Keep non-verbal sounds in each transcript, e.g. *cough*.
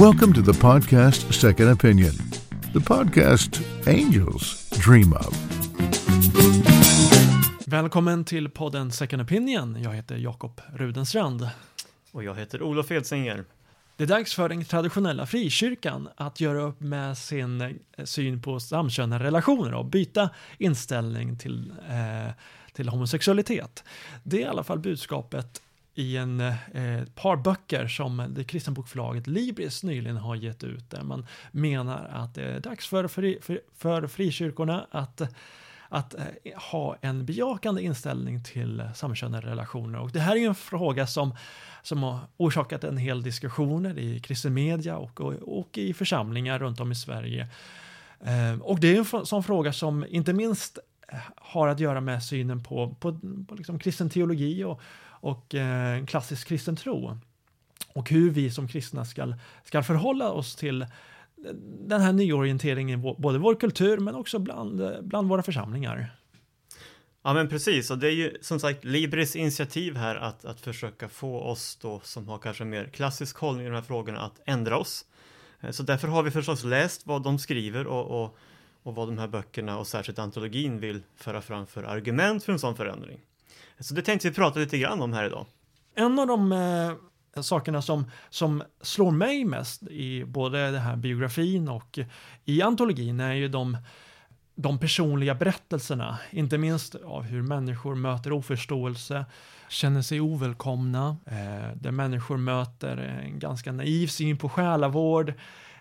Welcome to the podcast Second Opinion, the podcast angels dream of. Välkommen till podden Second Opinion. Jag heter Jakob Rudenstrand. Och jag heter Olof Edsinger. Det är dags för den traditionella frikyrkan att göra upp med sin eh, syn på samkönade relationer och byta inställning till, eh, till homosexualitet. Det är i alla fall budskapet i en eh, par böcker som det kristna bokförlaget Libris nyligen har gett ut där man menar att det är dags för, fri, för, för frikyrkorna att att eh, ha en bejakande inställning till samkönade relationer. Och det här är ju en fråga som, som har orsakat en hel diskussioner i kristen media och, och, och i församlingar runt om i Sverige. Eh, och det är en sån fråga som inte minst har att göra med synen på, på, på liksom kristen teologi och, och eh, klassisk kristen tro. Och hur vi som kristna ska, ska förhålla oss till den här nyorienteringen i både vår kultur men också bland, bland våra församlingar. Ja men precis, och det är ju som sagt Libris initiativ här att, att försöka få oss då som har kanske mer klassisk hållning i de här frågorna att ändra oss. Eh, så därför har vi förstås läst vad de skriver och, och, och vad de här böckerna och särskilt antologin vill föra fram för argument för en sån förändring. Så det tänkte vi prata lite grann om här idag. En av de eh, sakerna som, som slår mig mest i både den här biografin och i antologin är ju de, de personliga berättelserna, inte minst av hur människor möter oförståelse, känner sig ovälkomna, eh, där människor möter en ganska naiv syn på själavård,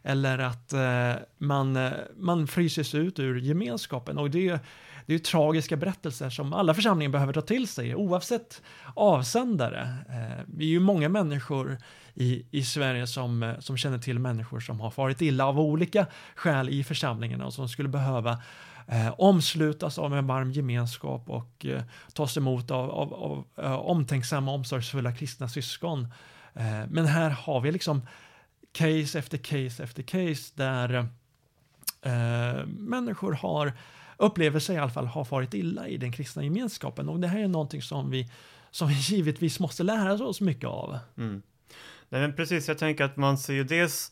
eller att eh, man, eh, man fryses ut ur gemenskapen. Och det, det är tragiska berättelser som alla församlingar behöver ta till sig, oavsett avsändare. Eh, vi är ju många människor i, i Sverige som, eh, som känner till människor som har farit illa av olika skäl i församlingarna och som skulle behöva eh, omslutas av en varm gemenskap och eh, tas emot av, av, av eh, omtänksamma, omsorgsfulla kristna syskon. Eh, men här har vi liksom case efter case efter case där eh, människor har upplever sig i alla fall ha farit illa i den kristna gemenskapen och det här är någonting som vi som vi *laughs* givetvis måste lära oss mycket av. Mm. Nej men precis, jag tänker att man ser ju dels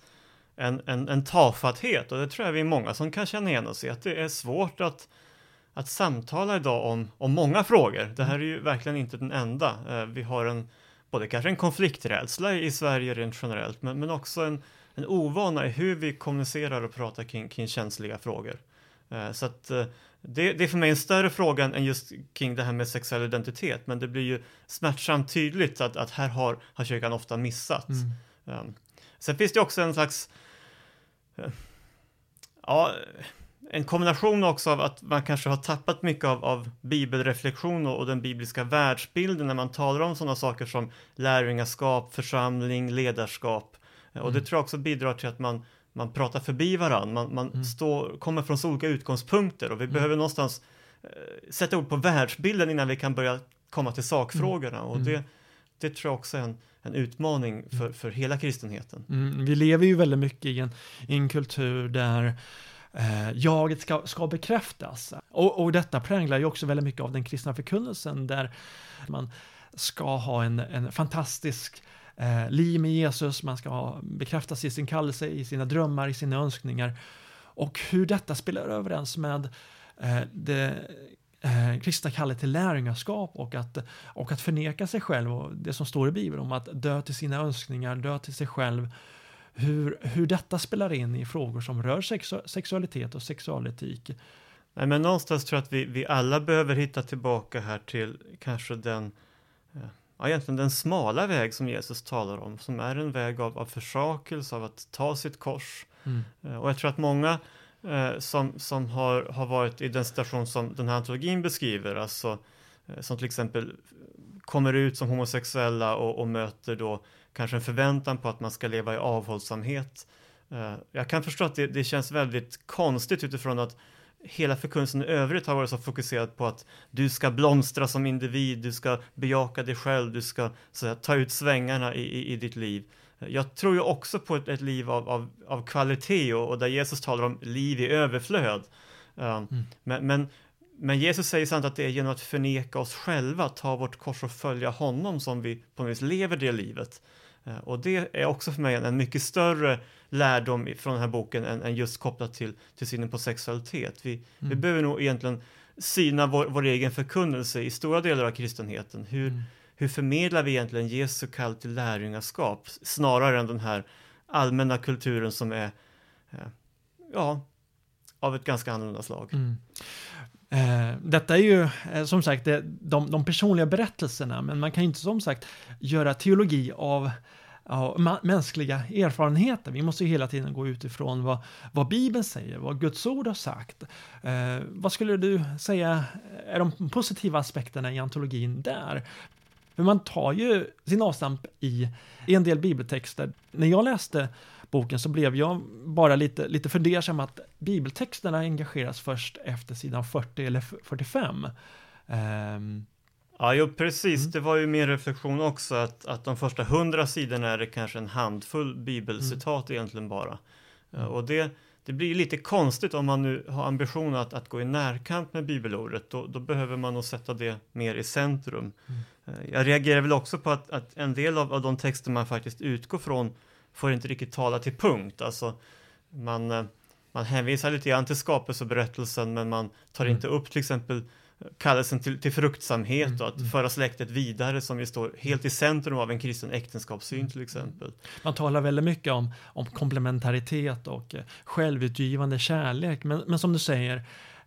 en, en, en tafatthet och det tror jag vi är många som kan känna igen oss i, att det är svårt att, att samtala idag om, om många frågor. Det här är ju verkligen inte den enda. Eh, vi har en både kanske en konflikträdsla i Sverige rent generellt, men, men också en, en ovana i hur vi kommunicerar och pratar kring, kring känsliga frågor. Eh, så att eh, det, det, är för mig en större fråga än just kring det här med sexuell identitet, men det blir ju smärtsamt tydligt att, att här har, har kyrkan ofta missat. Mm. Um, sen finns det också en slags ja, en kombination också av att man kanske har tappat mycket av, av bibelreflektion och, och, den bibliska världsbilden när man talar om sådana saker som lärjungaskap, församling, ledarskap. Mm. Och det mm. tror jag också bidrar till att man, man pratar förbi varandra, man, man mm. står, kommer från så olika utgångspunkter och vi mm. behöver någonstans eh, sätta ord på världsbilden innan vi kan börja komma till sakfrågorna. Och mm. det, det tror jag också är en, en utmaning för, för hela kristenheten. vi lever ju väldigt mycket i en, i en kultur där eh, jaget ska, ska bekräftas. Och, och detta präglar ju också väldigt mycket av den kristna förkunnelsen där man ska ha en, en fantastisk eh, liv med Jesus, man ska ha, bekräftas i sin kallelse, i sina drömmar, i sina önskningar. Och hur detta spelar överens med eh, det eh, kristna kallet till lärjungaskap och att, och att förneka sig själv och det som står i Bibeln om att dö till sina önskningar, dö till sig själv hur, hur detta spelar in i frågor som rör sexu sexualitet och sexualetik. Nej, men någonstans tror jag att vi, vi alla behöver hitta tillbaka här till kanske den, ja, egentligen den smala väg som Jesus talar om, som är en väg av, av försakelse, av att ta sitt kors. Mm. Eh, och jag tror att många eh, som, som har, har varit i den situation som den här antologin beskriver, alltså eh, som till exempel kommer ut som homosexuella och, och möter då kanske en förväntan på att man ska leva i avhållsamhet. Uh, jag kan förstå att det, det, känns väldigt konstigt utifrån att hela förkunnelsen i övrigt har varit så fokuserad på att du ska blomstra som individ, du ska bejaka dig själv, du ska att, ta ut svängarna i, i, i, ditt liv. Jag tror ju också på ett, ett liv av, av, av kvalitet och, och, där Jesus talar om liv i överflöd. Uh, mm. men, men, men Jesus säger sant att det är genom att förneka oss själva, ta vårt kors och följa honom som vi på något vis lever det livet. Eh, och det är också för mig en mycket större lärdom från den här boken än, än just kopplat till, till synen på sexualitet. Vi, mm. vi behöver nog egentligen syna vår, vår, egen förkunnelse i stora delar av kristenheten. Hur, mm. hur förmedlar vi egentligen Jesu kall till lärjungaskap snarare än den här allmänna kulturen som är eh, ja, av ett ganska annorlunda slag. Mm. Eh, detta är ju eh, som sagt det, de, de personliga berättelserna, men man kan ju inte som sagt göra teologi av ja, mänskliga erfarenheter. Vi måste ju hela tiden gå utifrån vad, vad Bibeln säger, vad Guds ord har sagt. Eh, vad skulle du säga är de positiva aspekterna i antologin där? För man tar ju sin avstamp i, i en del bibeltexter. När jag läste boken så blev jag bara lite, lite fundersam att bibeltexterna engageras först efter sidan 40 eller 45. Um, ehm, Ja, jo, precis. Mm. Det var ju min reflektion också att, att de första hundra sidorna är det kanske en handfull bibelcitat mm. egentligen bara. Mm. Och det, det blir lite konstigt om man nu har ambition att, att gå i närkamp med bibelordet. Då, då behöver man nog sätta det mer i centrum. Mm. Eh, jag reagerar väl också på att, att en del av, av de texter man faktiskt utgår från får inte riktigt tala till punkt. Alltså, man, eh, man hänvisar lite grann till skapelseberättelsen men man tar mm. inte upp till exempel kallelsen till, till fruktsamhet mm, och att mm. föra släktet vidare som ju står helt i centrum av en kristen äktenskapssyn mm. till exempel. Man talar väldigt mycket om, om komplementaritet och eh, självutgivande kärlek, men, men som du säger,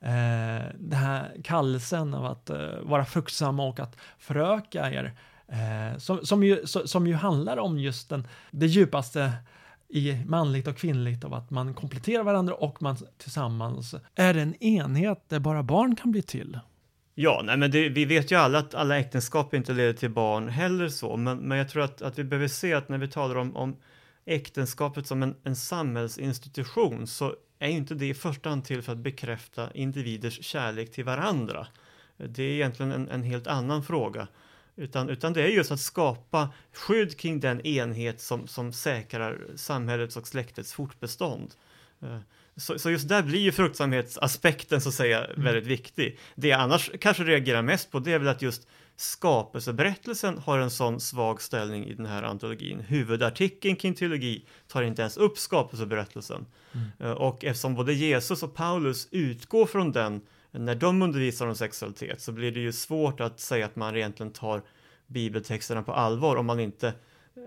eh, det här kallelsen av att eh, vara fruktsam och att föröka er, eh, som, som, ju, som ju handlar om just den, det djupaste i manligt och kvinnligt av att man kompletterar varandra och man tillsammans är en enhet där bara barn kan bli till. Ja, nej, men det, vi vet ju alla att alla äktenskap inte leder till barn heller så, men, men jag tror att, att vi behöver se att när vi talar om, om äktenskapet som en, en samhällsinstitution så är inte det i första hand till för att bekräfta individers kärlek till varandra. Det är egentligen en, en helt annan fråga. Utan, utan det är just att skapa skydd kring den enhet som, som säkrar samhällets och släktets fortbestånd. Eh, så, så, just där blir ju fruktsamhetsaspekten så att säga mm. väldigt viktig. Det jag annars kanske reagerar mest på det är väl att just skapelseberättelsen har en sån svag ställning i den här antologin. Huvudartikeln kring teologi tar inte ens upp skapelseberättelsen. Mm. Eh, och eftersom både Jesus och Paulus utgår från den när de undervisar om sexualitet så blir det ju svårt att säga att man egentligen tar bibeltexterna på allvar om man inte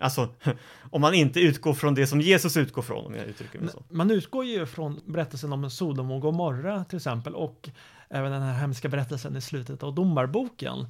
Alltså, *laughs* om man inte utgår från det som Jesus utgår från, om jag uttrycker mig så. Man utgår ju från berättelsen om Sodom och Gomorra till exempel, och även den här hemska berättelsen i slutet av Domarboken.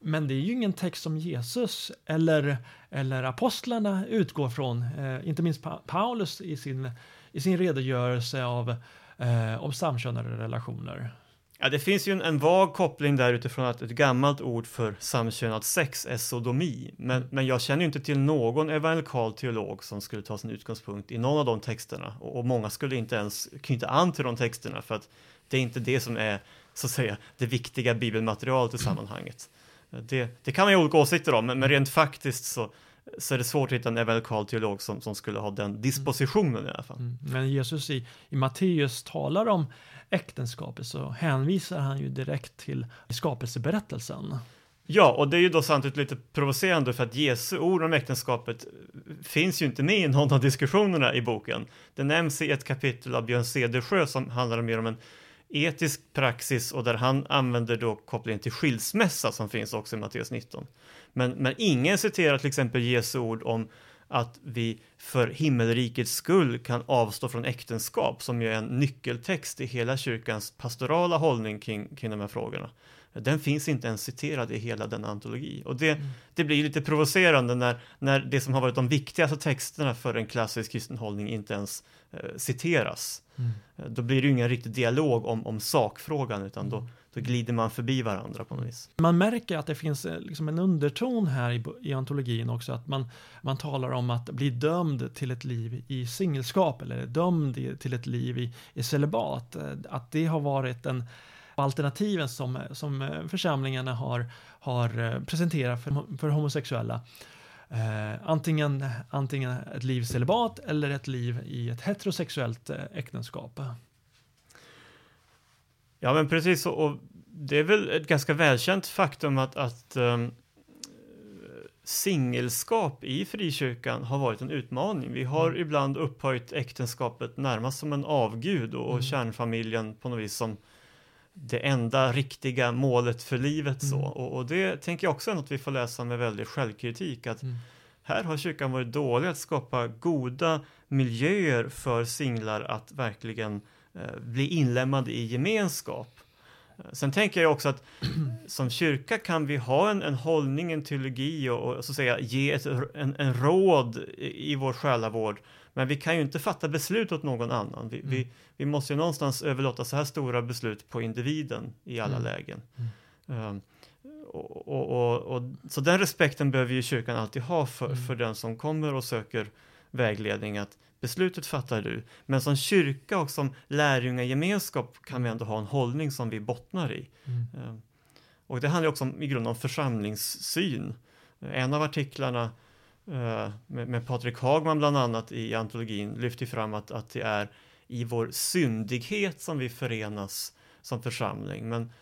Men det är ju ingen text som Jesus eller, eller apostlarna utgår från, eh, inte minst pa Paulus i sin, i sin redogörelse av, eh, om samkönade relationer. Ja, det finns ju en, en vag koppling där utifrån att ett gammalt ord för samkönat sex är sodomi. Men, men jag känner ju inte till någon evangelikal teolog som skulle ta sin utgångspunkt i någon av de texterna. Och, och många skulle inte ens knyta an till de texterna för att det är inte det som är, så att säga, det viktiga bibelmaterialet i sammanhanget. Det, det kan man ju ha olika åsikter om, men, men rent faktiskt så, så är det svårt att hitta en evangelikal teolog som, som skulle ha den dispositionen i alla fall. Mm. Men Jesus i, i Matteus talar om äktenskapet så hänvisar han ju direkt till skapelseberättelsen. Ja, och det är ju då samtidigt lite provocerande för att Jesu ord om äktenskapet finns ju inte med i någon av diskussionerna i boken. Det nämns i ett kapitel av Björn Cedersjö som handlar mer om en etisk praxis och där han använder då kopplingen till skilsmässa som finns också i Matteus 19. Men, men ingen citerar till exempel Jesu ord om att vi för himmelrikets skull kan avstå från äktenskap som ju är en nyckeltext i hela kyrkans pastorala hållning kring, kring de här frågorna. Den finns inte ens citerad i hela den antologi. Och det, mm. det blir lite provocerande när, när det som har varit de viktigaste texterna för en klassisk kristen hållning inte ens eh, citeras. Mm. Då blir det ju ingen riktig dialog om, om sakfrågan utan då, mm. då glider man förbi varandra på något vis. Man märker att det finns eh, liksom en underton här i, i antologin också, att man, man talar om att bli dömd till ett liv i singelskap eller dömd till ett liv i, i celibat. Eh, att det har varit en alternativen som, som eh, församlingarna har, har presenterat för, för homosexuella. Eh, antingen, antingen ett liv celibat eller ett liv i ett heterosexuellt eh, äktenskap. Ja, men precis. Och det är väl ett ganska välkänt faktum att, att um, singelskap i frikyrkan har varit en utmaning. Vi har Mm. ibland upphöjt äktenskapet närmast som en avgud och, och Mm. kärnfamiljen på något vis som det enda riktiga målet för livet. så. Mm. Och, och det tänker jag också är något vi får läsa med väldig självkritik. Att Mm. här har kyrkan varit dålig att skapa goda miljöer för singlar att verkligen eh, bli inlemmade i gemenskap. Sen tänker jag också att som kyrka kan vi ha en, en hållning, en teologi och, och så säga ge ett, en, en råd i, i vår själavård. Men vi kan ju inte fatta beslut åt någon annan. Vi, Mm. vi, vi måste ju någonstans överlåta så här stora beslut på individen i alla Mm. lägen. Um, och, och, och, och, så den respekten behöver ju kyrkan alltid ha för, Mm. för den som kommer och söker vägledning att beslutet fattar du. Men som kyrka och som lärjungagemenskap kan vi ändå ha en hållning som vi bottnar i. Mm. Um, och det handlar också om, i grunden om församlingssyn. En av artiklarna eh, med, med Patrik Hagman bland annat i antologin lyfter fram att, att det är i vår syndighet som vi förenas som församling. Men,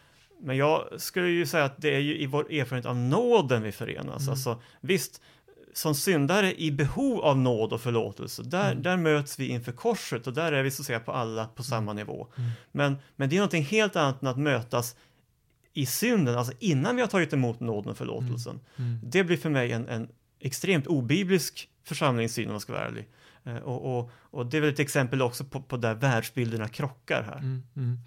men jag skulle ju säga att det är ju i vår erfarenhet av nåden vi förenas. Mm. Alltså visst, som syndare i behov av nåd och förlåtelse, där, Mm. där möts vi inför korset och där är vi så att säga på alla på samma nivå. Mm. Men, men det är någonting helt annat än att mötas i synden, alltså innan vi har tagit emot nåden och förlåtelsen. Mm. Det blir för mig en, en extremt obiblisk församlingssyn om man ska vara ärlig. Eh, och, och, och det är väl ett exempel också på, på där världsbilderna krockar här. Mm, mm.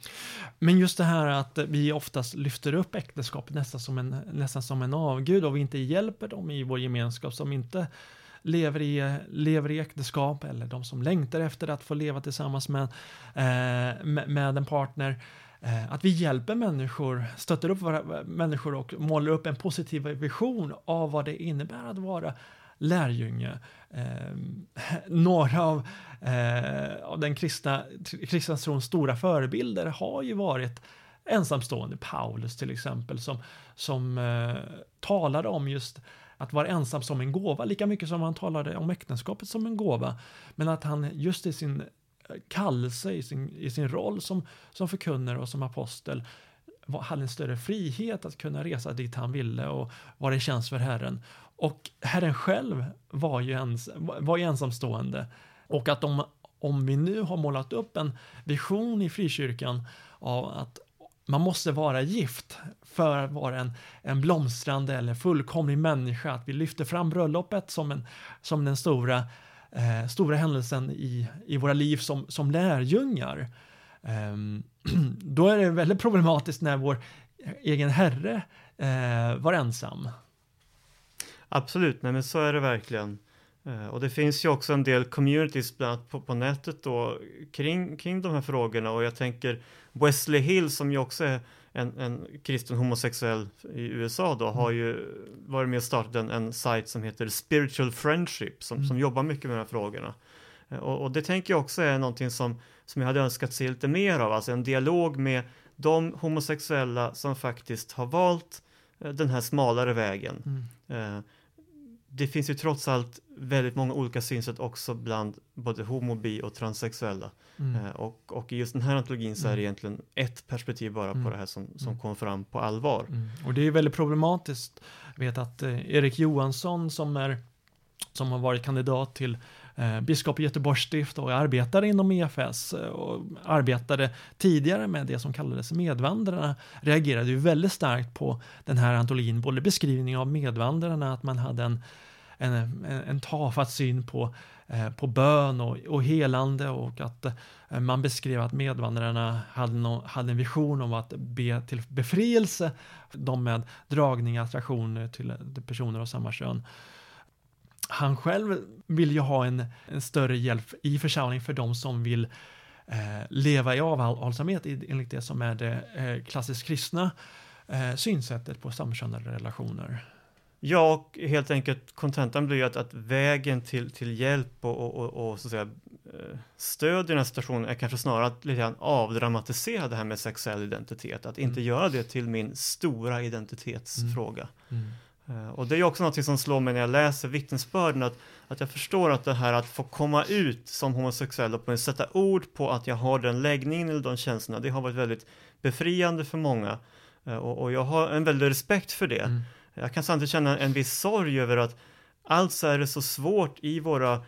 Men just det här att vi oftast lyfter upp äktenskapet nästan som en, nästan som en avgud och vi inte hjälper dem i vår gemenskap som inte lever i, lever i äktenskap eller de som längtar efter att få leva tillsammans med, eh, med, med en partner. Eh, att vi hjälper människor, stöttar upp våra människor och målar upp en positiv vision av vad det innebär att vara lärjunge. Eh, *laughs* några av, eh, av den kristna, kristna trons stora förebilder har ju varit ensamstående, Paulus till exempel, som, som eh, talade om just att vara ensam som en gåva, lika mycket som han talade om äktenskapet som en gåva. Men att han just i sin eh, kallelse, i sin, i sin roll som, som förkunnare och som apostel, hade en större frihet att kunna resa dit han ville och vara i tjänst för Herren. Och Herren själv var ju, ens, var ju ensamstående. Och att om, om vi nu har målat upp en vision i frikyrkan av att man måste vara gift för att vara en, en blomstrande eller fullkomlig människa, att vi lyfter fram bröllopet som, en, som den stora, eh, stora händelsen i, i våra liv som, som lärjungar. Eh, *clears throat* då är det väldigt problematiskt när vår egen herre eh, var ensam. Absolut, nej men så är det verkligen. Eh, och det finns ju också en del communities bland annat på, på nätet då kring, kring de här frågorna och jag tänker Wesley Hill som ju också är en, en kristen homosexuell i USA då har ju varit med och startat en, en sajt som heter Spiritual Friendship som, som jobbar mycket med de här frågorna. Eh, Och, och det tänker jag också är någonting som, som jag hade önskat se lite mer av, alltså en dialog med de homosexuella som faktiskt har valt eh, den här smalare vägen. Mm. Eh, det finns ju trots allt väldigt många olika synsätt också bland både homo, bi och transsexuella. Mm. Eh, och, och i just den här antologin så är det Mm. egentligen ett perspektiv bara Mm. på det här som, som Mm. kom fram på allvar. Mm. Och det är väldigt problematiskt. Jag vet att eh, Erik Johansson som, är, som har varit kandidat till eh, biskop i Göteborgs stift och arbetade inom EFS eh, och arbetade tidigare med det som kallades medvandrarna reagerade ju väldigt starkt på den här antologin, både beskrivning av medvandrarna, att man hade en, en, en, en tafatt syn på, eh, på bön och, och helande och att eh, man beskrev att medvandrarna hade, no, hade en vision om att be till befrielse, de med dragning, och attraktion till personer av samma kön. Han själv vill ju ha en, en större hjälp i församling för de som vill eh, leva i avhållsamhet enligt det som är det eh, klassiskt kristna eh, synsättet på samkönade relationer. Ja, och helt enkelt kontentan blir ju att, att vägen till, till hjälp och, och, och, så att säga, stöd i den här situationen är kanske snarare att lite grann avdramatisera det här med sexuell identitet. Att inte Mm. göra det till min stora identitetsfråga. Mm. Eh, Och det är också något som slår mig när jag läser vittnesbörden, att, att jag förstår att det här att få komma ut som homosexuell och på sätta ord på att jag har den läggningen eller de känslorna, det har varit väldigt befriande för många. Eh, Och, och jag har en väldig respekt för det. Mm. Jag kan samtidigt känna en viss sorg över att alltså är det så svårt i våra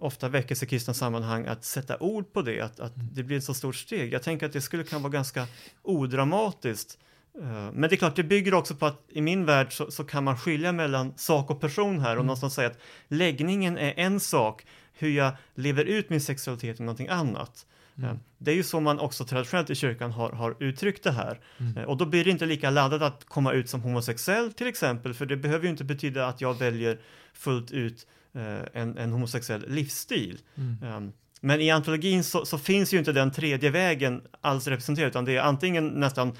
ofta väckelsekristna sammanhang att sätta ord på det, att, att Mm. det blir ett så stort steg. Jag tänker att det skulle kunna vara ganska odramatiskt. Eh, Men det är klart, det bygger också på att i min värld så, så kan man skilja mellan sak och person här och Mm. någonstans säga att läggningen är en sak, hur jag lever ut min sexualitet är någonting annat. Mm. Eh, Det är ju så man också traditionellt i kyrkan har, har uttryckt det här. Mm. Eh, Och då blir det inte lika laddat att komma ut som homosexuell till exempel, för det behöver ju inte betyda att jag väljer fullt ut en, en homosexuell livsstil. Um, men i antologin så, så finns ju inte den tredje vägen alls representerad, utan det är antingen nästan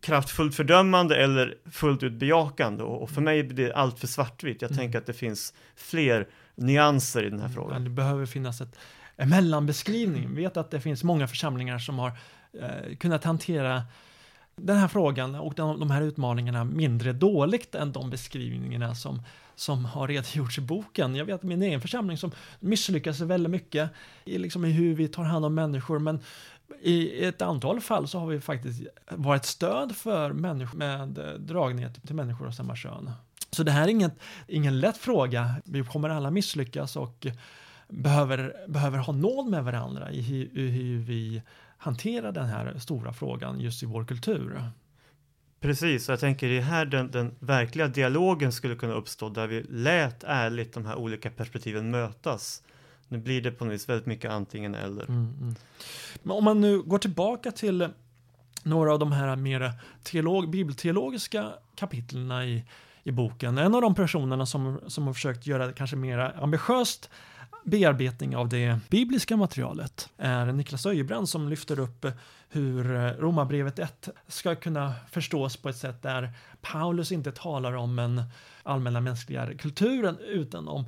kraftfullt fördömande eller fullt ut bejakande. Och, för mig blir det allt för svartvitt. Jag Mm. tänker att det finns fler nyanser i den här Men frågan. det behöver finnas ett, en mellanbeskrivning. Vi vet att det finns många församlingar som har eh, kunnat hantera den här frågan och de, de här utmaningarna mindre dåligt än de beskrivningarna som, som har redogjorts i boken. Jag vet min egen församling som misslyckas väldigt mycket i, liksom, i hur vi tar hand om människor, men i ett antal fall så har vi faktiskt varit stöd för människor med eh, dragning till människor av samma kön. Så det här är inget, ingen lätt fråga. Vi kommer alla misslyckas och behöver, behöver ha nåd med varandra i hur, i hur vi hanterar den här stora frågan just i vår kultur. Precis, och jag tänker det är här den, den verkliga dialogen skulle kunna uppstå, där vi lät ärligt de här olika perspektiven mötas. Nu blir det på något vis väldigt mycket antingen eller. Mm, mm. Men om man nu går tillbaka till eh, några av de här mer teolog, bibelteologiska kapitlen i, i boken. En av de personerna som, som har försökt göra det kanske mer ambitiöst bearbetning av det bibliska materialet är Niklas Öjebrand som lyfter upp hur eh, Romarbrevet 1 ska kunna förstås på ett sätt där Paulus inte talar om den allmänna mänskliga kulturen utan om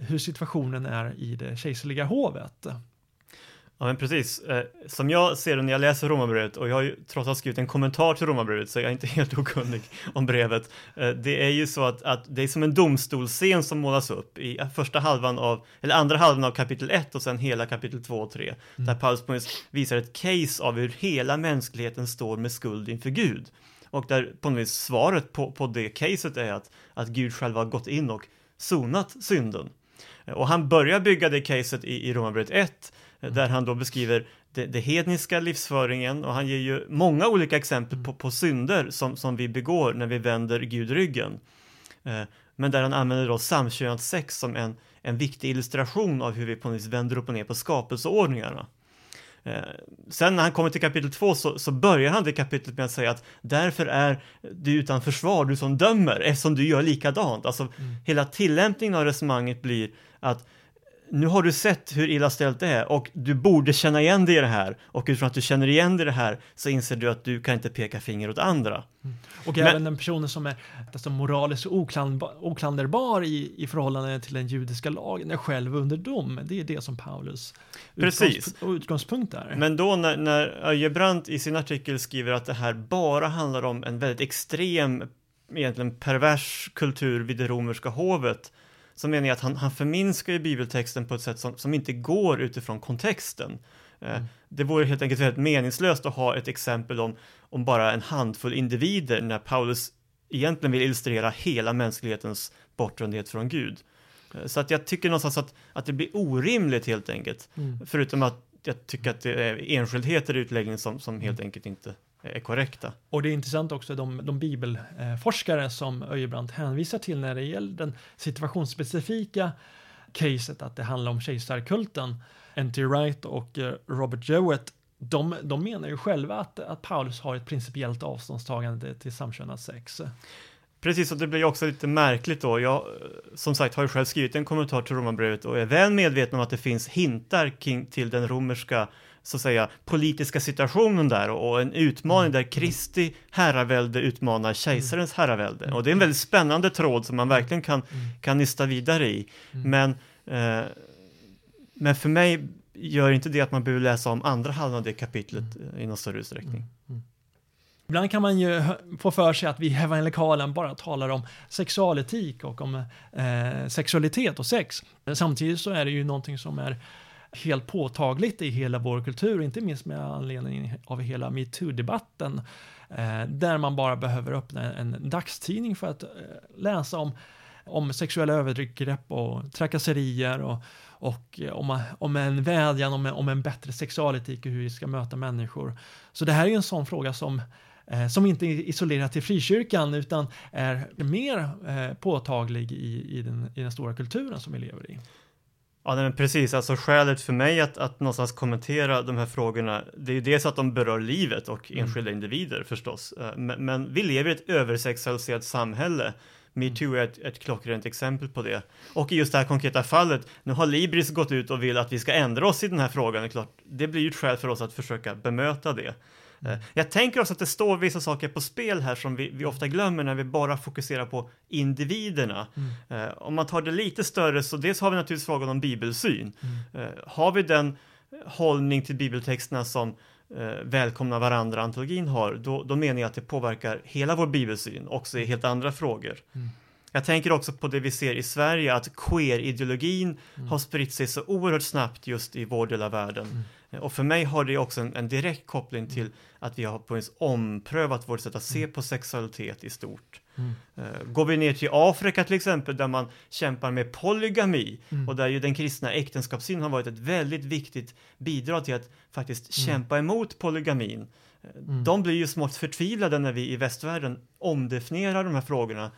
hur situationen är i det kejserliga hovet. Ja men precis, eh, som jag ser det när jag läser Romarbrevet och jag har ju trots allt skrivit en kommentar till Romarbrevet så jag är inte *laughs* helt okunnig om brevet. Eh, det är ju så att, att det är som en domstolsscen som målas upp i första halvan av, eller andra halvan av kapitel 1 och sen hela kapitel 2 och 3. Där Paulus vis visar ett case av hur hela mänskligheten står med skuld inför Gud. Och där på något vis svaret på, på det caset är att, att Gud själv har gått in och sonat synden. Och han börjar bygga det caset i, i Romarbrevet 1 där han då beskriver det, det hedniska livsföringen och han ger ju många olika exempel på, på synder som, som vi begår när vi vänder Gud ryggen. Eh, men där han använder då samkönat sex som en, en viktig illustration av hur vi på något vis vänder upp och ner på skapelseordningarna. Eh, sen när han kommer till kapitel 2 så, så börjar han det kapitlet med att säga att därför är du utan försvar, du som dömer, eftersom du gör likadant. Alltså hela tillämpningen av resonemanget blir att nu har du sett hur illa ställt det är och du borde känna igen dig i det här och utifrån att du känner igen dig i det här så inser du att du kan inte peka finger åt andra. Och Men- även den personen som är alltså, moraliskt oklandba- oklanderbar i, i förhållande till den judiska lagen är själv under dom. Det är det som Paulus Precis. utgångs- utgångspunkt är. Men då när, när Öjebrant i sin artikel skriver att det här bara handlar om en väldigt extrem, egentligen pervers kultur vid det romerska hovet, så menar jag att han, han förminskar ju bibeltexten på ett sätt som, som inte går utifrån kontexten. Eh, Det vore helt enkelt väldigt meningslöst att ha ett exempel om, om bara en handfull individer när Paulus egentligen vill illustrera hela mänsklighetens bortvändhet från Gud. Eh, Så att jag tycker någonstans att, att det blir orimligt helt enkelt. Mm. Förutom att jag tycker att det är enskildheter i utläggningen som, som helt enkelt inte är korrekta. Och det är intressant också de, de bibelforskare som Öjebrant hänvisar till när det gäller den situationsspecifika caset att det handlar om kejsarkulten. N.T. Wright och eh, Robert Jowett de, de menar ju själva att, att Paulus har ett principiellt avståndstagande till samkönat sex. Precis, och det blir också lite märkligt då. Jag, eh, som sagt, har ju själv skrivit en kommentar till Romarbrevet och är väl medveten om att det finns hintar kring, till den romerska så att säga, politiska situationen där och en utmaning där Kristi herravälde utmanar kejsarens herravälde. Och det är en väldigt spännande tråd som man verkligen kan, kan nysta vidare i. Men, eh, men för mig gör inte det att man behöver läsa om andra halvan av det kapitlet i någon större utsträckning. Ibland kan man ju få för sig att vi evangelikalen bara talar om sexualetik och om eh, sexualitet och sex. Samtidigt så är det ju någonting som är helt påtagligt i hela vår kultur, inte minst med anledning av hela metoo-debatten, eh, där man bara behöver öppna en dagstidning för att eh, läsa om, om sexuella övergrepp och trakasserier och, och eh, om, om en vädjan om en, om en bättre sexualetik och hur vi ska möta människor. Så det här är en sån fråga som som inte är isolerad till frikyrkan utan är mer påtaglig i, i, den, i den stora kulturen som vi lever i. Ja, men precis. Alltså skälet för mig att, att någonstans kommentera de här frågorna, det är ju dels att de berör livet och mm. enskilda mm. individer förstås. Eh, men, men, vi lever i ett översexualiserat samhälle. Metoo är ett, ett klockrent exempel på det. Och i just det här konkreta fallet, nu har Libris gått ut och vill att vi ska ändra oss i den här frågan. Det, är klart, det blir ju ett skäl för oss att försöka bemöta det. Mm. Jag tänker också att det står vissa saker på spel här som vi, vi ofta glömmer när vi bara fokuserar på individerna. Mm. Uh, om man tar det lite större så dels har vi naturligtvis frågan om bibelsyn. Mm. Uh, har vi den hållning till bibeltexterna som välkomna varandra antologin har, då, då menar jag att det påverkar hela vår bibelsyn, också i helt andra frågor. Mm. Jag tänker också på det vi ser i Sverige, att queer-ideologin mm. har spritt sig så oerhört snabbt just i vår del av världen. Mm. Och för mig har det också en, en direkt koppling till att vi har på en omprövat vårt sätt att se mm. på sexualitet i stort. Mm. Uh, går vi ner till Afrika till exempel där man kämpar med polygami mm. och där ju den kristna äktenskapssynen har varit ett väldigt viktigt bidrag till att faktiskt mm. kämpa emot polygamin. Eh, mm. De blir ju smått förtvivlade när vi i västvärlden omdefinierar de här frågorna Eh,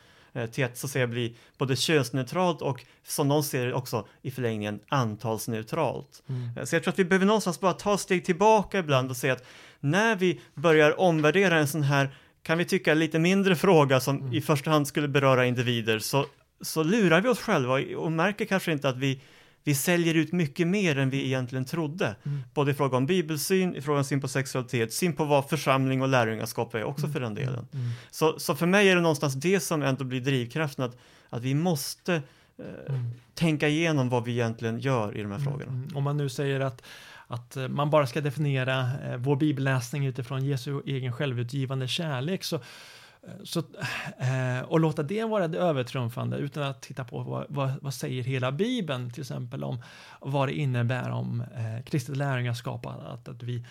till att så att säga bli både könsneutralt och som de ser det också i förlängningen antalsneutralt. Mm. Eh, så jag tror att vi behöver någonstans bara ta steg tillbaka ibland och säga att när vi börjar omvärdera en sån här kan vi tycka lite mindre fråga som mm. i första hand skulle beröra individer så, så lurar vi oss själva och märker kanske inte att vi vi säljer ut mycket mer än vi egentligen trodde. Mm. Både i fråga om bibelsyn, i fråga om syn på sexualitet, syn på vad församling och lärjungaskap är också mm. för den delen. Mm. Så, så för mig är det någonstans det som ändå blir drivkraften, att, att vi måste eh, mm. tänka igenom vad vi egentligen gör i de här mm. frågorna. Mm. Om man nu säger att att eh, man bara ska definiera eh, vår bibelläsning utifrån Jesu egen självutgivande kärlek så, Eh, så, eh, och låta det vara det övertrumfande utan att titta på vad, vad, vad, säger hela Bibeln till exempel om vad det innebär om eh, kristet lärjungaskap, att, att vi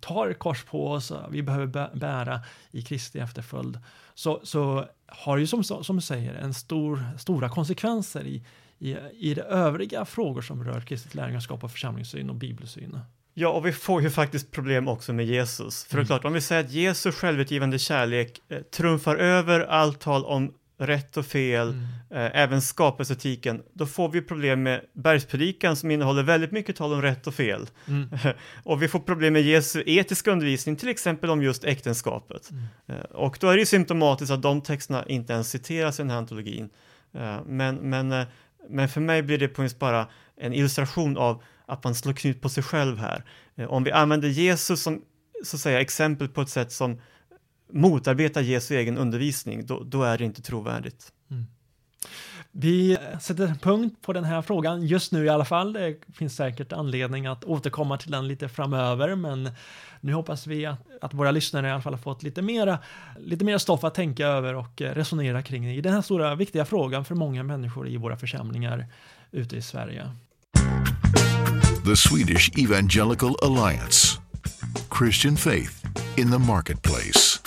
tar kors på oss, vi behöver bära i Kristi efterföljd, så, så har ju som, som du säger en stor, stora konsekvenser i, i, i de övriga frågor som rör kristet lärjungaskap och församlingssyn och bibelsyn. Ja, och vi får ju faktiskt problem också med Jesus. För mm. det är klart, om vi säger att Jesus självutgivande kärlek eh, trumfar över allt tal om rätt och fel, mm. eh, även skapelsetiken, då får vi problem med bergspredikan som innehåller väldigt mycket tal om rätt och fel. Mm. *laughs* och vi får problem med Jesu etiska undervisning, till exempel om just äktenskapet. Mm. Eh, och då är det ju symptomatiskt att de texterna inte ens citeras i den här antologin. Eh, men, men, eh, men för mig blir det på bara en illustration av att man slår knut på sig själv här. Eh, om vi använder Jesus som så att säga, exempel på ett sätt som motarbetar Jesu egen undervisning, då, då är det inte trovärdigt. Mm. Vi sätter punkt på den här frågan just nu i alla fall. Det finns säkert anledning att återkomma till den lite framöver, men nu hoppas vi att, att våra lyssnare i alla fall har fått lite mera, lite mera stoff att tänka över och resonera kring i den här stora viktiga frågan för många människor i våra församlingar ute i Sverige. The Swedish Evangelical Alliance. Christian faith in the marketplace.